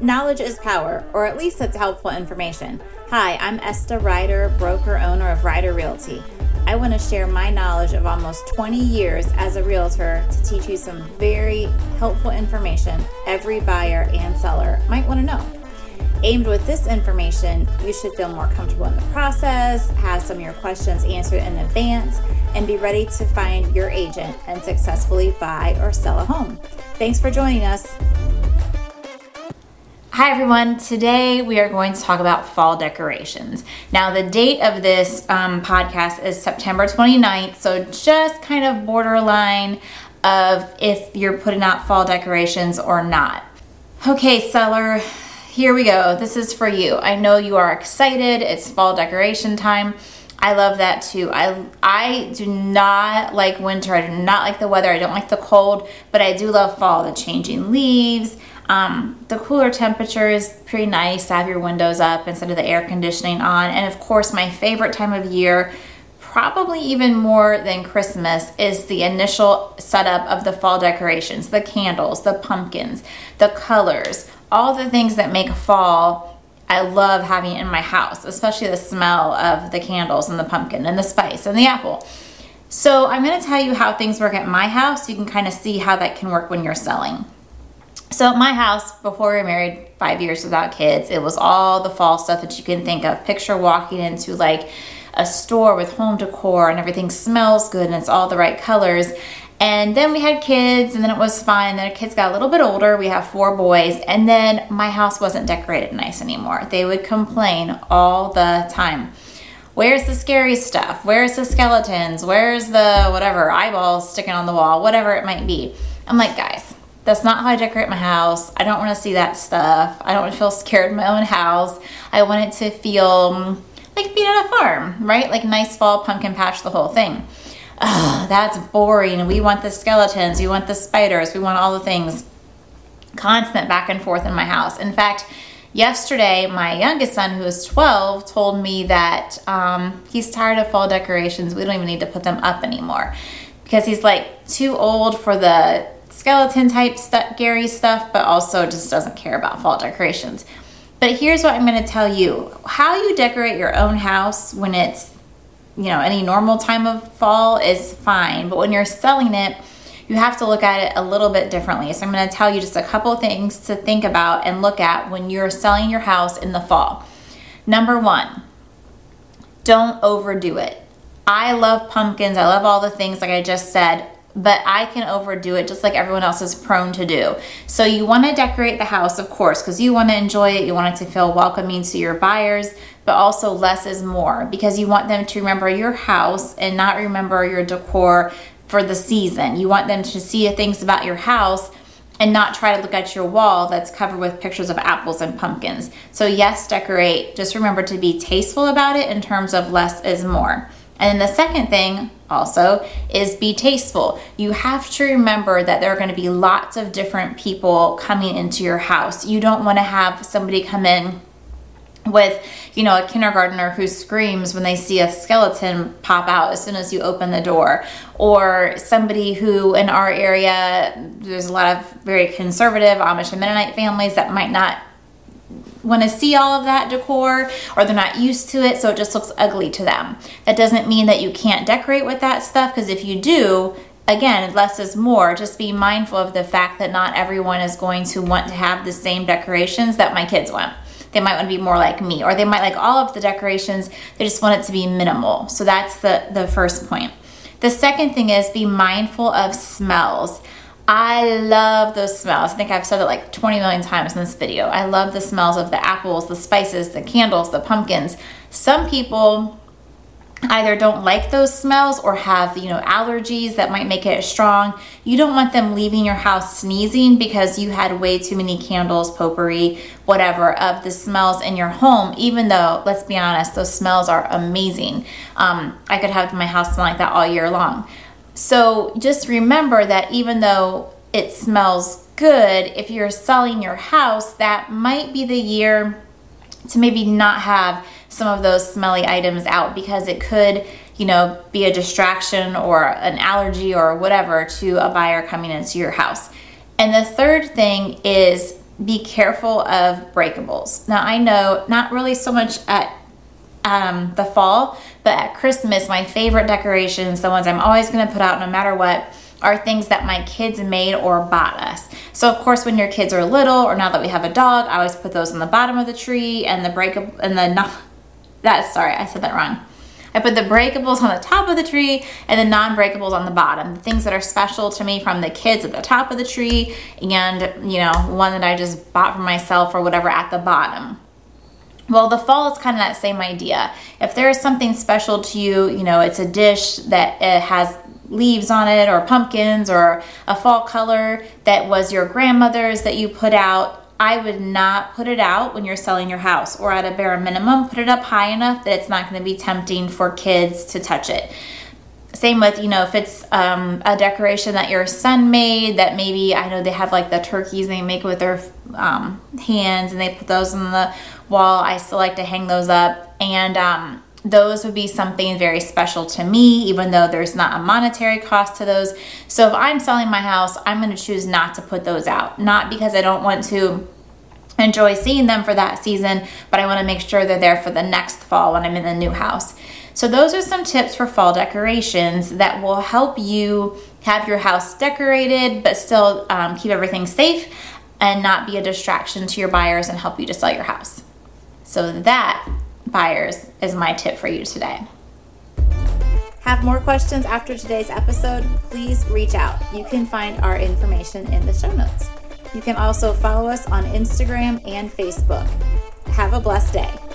Knowledge is power, or at least it's helpful information. Hi, I'm Esther Ryder, broker owner of Ryder Realty. I want to share my knowledge of almost 20 years as a realtor to teach you some very helpful information every buyer and seller might want to know. Aimed with this information, you should feel more comfortable in the process, have some of your questions answered in advance, and be ready to find your agent and successfully buy or sell a home. Thanks for joining us. Hi everyone, today we are going to talk about fall decorations. Now, the date of this um, podcast is September 29th, so just kind of borderline of if you're putting out fall decorations or not. Okay, seller, here we go. This is for you. I know you are excited, it's fall decoration time. I love that too. I I do not like winter. I do not like the weather. I don't like the cold, but I do love fall. The changing leaves, um, the cooler temperature is pretty nice to have your windows up instead of the air conditioning on. And of course, my favorite time of year, probably even more than Christmas, is the initial setup of the fall decorations the candles, the pumpkins, the colors, all the things that make fall. I love having in my house, especially the smell of the candles and the pumpkin and the spice and the apple. So, I'm going to tell you how things work at my house. You can kind of see how that can work when you're selling. So at my house, before we were married, five years without kids, it was all the fall stuff that you can think of. Picture walking into like a store with home decor and everything smells good and it's all the right colors. And then we had kids, and then it was fine. Then the kids got a little bit older. We have four boys, and then my house wasn't decorated nice anymore. They would complain all the time. Where's the scary stuff? Where's the skeletons? Where's the whatever eyeballs sticking on the wall? Whatever it might be. I'm like, guys, that's not how I decorate my house. I don't want to see that stuff. I don't want to feel scared in my own house. I want it to feel mm, like being at a farm, right? Like nice fall pumpkin patch, the whole thing. That's boring. We want the skeletons, we want the spiders, we want all the things. Constant back and forth in my house. In fact, yesterday, my youngest son, who is 12, told me that um, he's tired of fall decorations. We don't even need to put them up anymore because he's like too old for the skeleton type stuff, Gary stuff, but also just doesn't care about fall decorations. But here's what I'm going to tell you how you decorate your own house when it's, you know, any normal time of fall is fine. But when you're selling it, you have to look at it a little bit differently. So I'm going to tell you just a couple things to think about and look at when you're selling your house in the fall. Number one, don't overdo it. I love pumpkins. I love all the things like I just said but I can overdo it just like everyone else is prone to do. So you want to decorate the house, of course, because you want to enjoy it. You want it to feel welcoming to your buyers, but also less is more because you want them to remember your house and not remember your decor for the season. You want them to see things about your house and not try to look at your wall that's covered with pictures of apples and pumpkins. So, yes, decorate. Just remember to be tasteful about it in terms of less is more. And then the second thing also is be tasteful. You have to remember that there are going to be lots of different people coming into your house. You don't want to have somebody come in with you know a kindergartner who screams when they see a skeleton pop out as soon as you open the door or somebody who in our area there's a lot of very conservative amish and mennonite families that might not want to see all of that decor or they're not used to it so it just looks ugly to them. That doesn't mean that you can't decorate with that stuff because if you do, again, less is more. Just be mindful of the fact that not everyone is going to want to have the same decorations that my kids want. They might want to be more like me, or they might like all of the decorations, they just want it to be minimal. So that's the, the first point. The second thing is be mindful of smells. I love those smells. I think I've said it like 20 million times in this video. I love the smells of the apples, the spices, the candles, the pumpkins. Some people either don't like those smells or have, you know, allergies that might make it strong. You don't want them leaving your house sneezing because you had way too many candles, potpourri, whatever of the smells in your home, even though, let's be honest, those smells are amazing. Um, I could have my house smell like that all year long. So just remember that even though it smells good, if you're selling your house, that might be the year to maybe not have some of those smelly items out because it could, you know, be a distraction or an allergy or whatever to a buyer coming into your house. And the third thing is be careful of breakables. Now, I know not really so much at um, the fall, but at Christmas, my favorite decorations, the ones I'm always going to put out no matter what, are things that my kids made or bought us. So of course, when your kids are little, or now that we have a dog, I always put those on the bottom of the tree and the breakable and the not. That sorry, I said that wrong. I put the breakables on the top of the tree and the non-breakables on the bottom. The things that are special to me from the kids at the top of the tree and, you know, one that I just bought for myself or whatever at the bottom. Well, the fall is kind of that same idea. If there is something special to you, you know, it's a dish that it has leaves on it or pumpkins or a fall color that was your grandmother's that you put out I would not put it out when you're selling your house, or at a bare minimum, put it up high enough that it's not going to be tempting for kids to touch it. Same with, you know, if it's um, a decoration that your son made, that maybe I know they have like the turkeys they make with their um, hands and they put those on the wall. I still like to hang those up. And um, those would be something very special to me, even though there's not a monetary cost to those. So if I'm selling my house, I'm going to choose not to put those out. Not because I don't want to enjoy seeing them for that season, but I want to make sure they're there for the next fall when I'm in the new house. So, those are some tips for fall decorations that will help you have your house decorated but still um, keep everything safe and not be a distraction to your buyers and help you to sell your house. So, that buyers is my tip for you today. Have more questions after today's episode? Please reach out. You can find our information in the show notes. You can also follow us on Instagram and Facebook. Have a blessed day.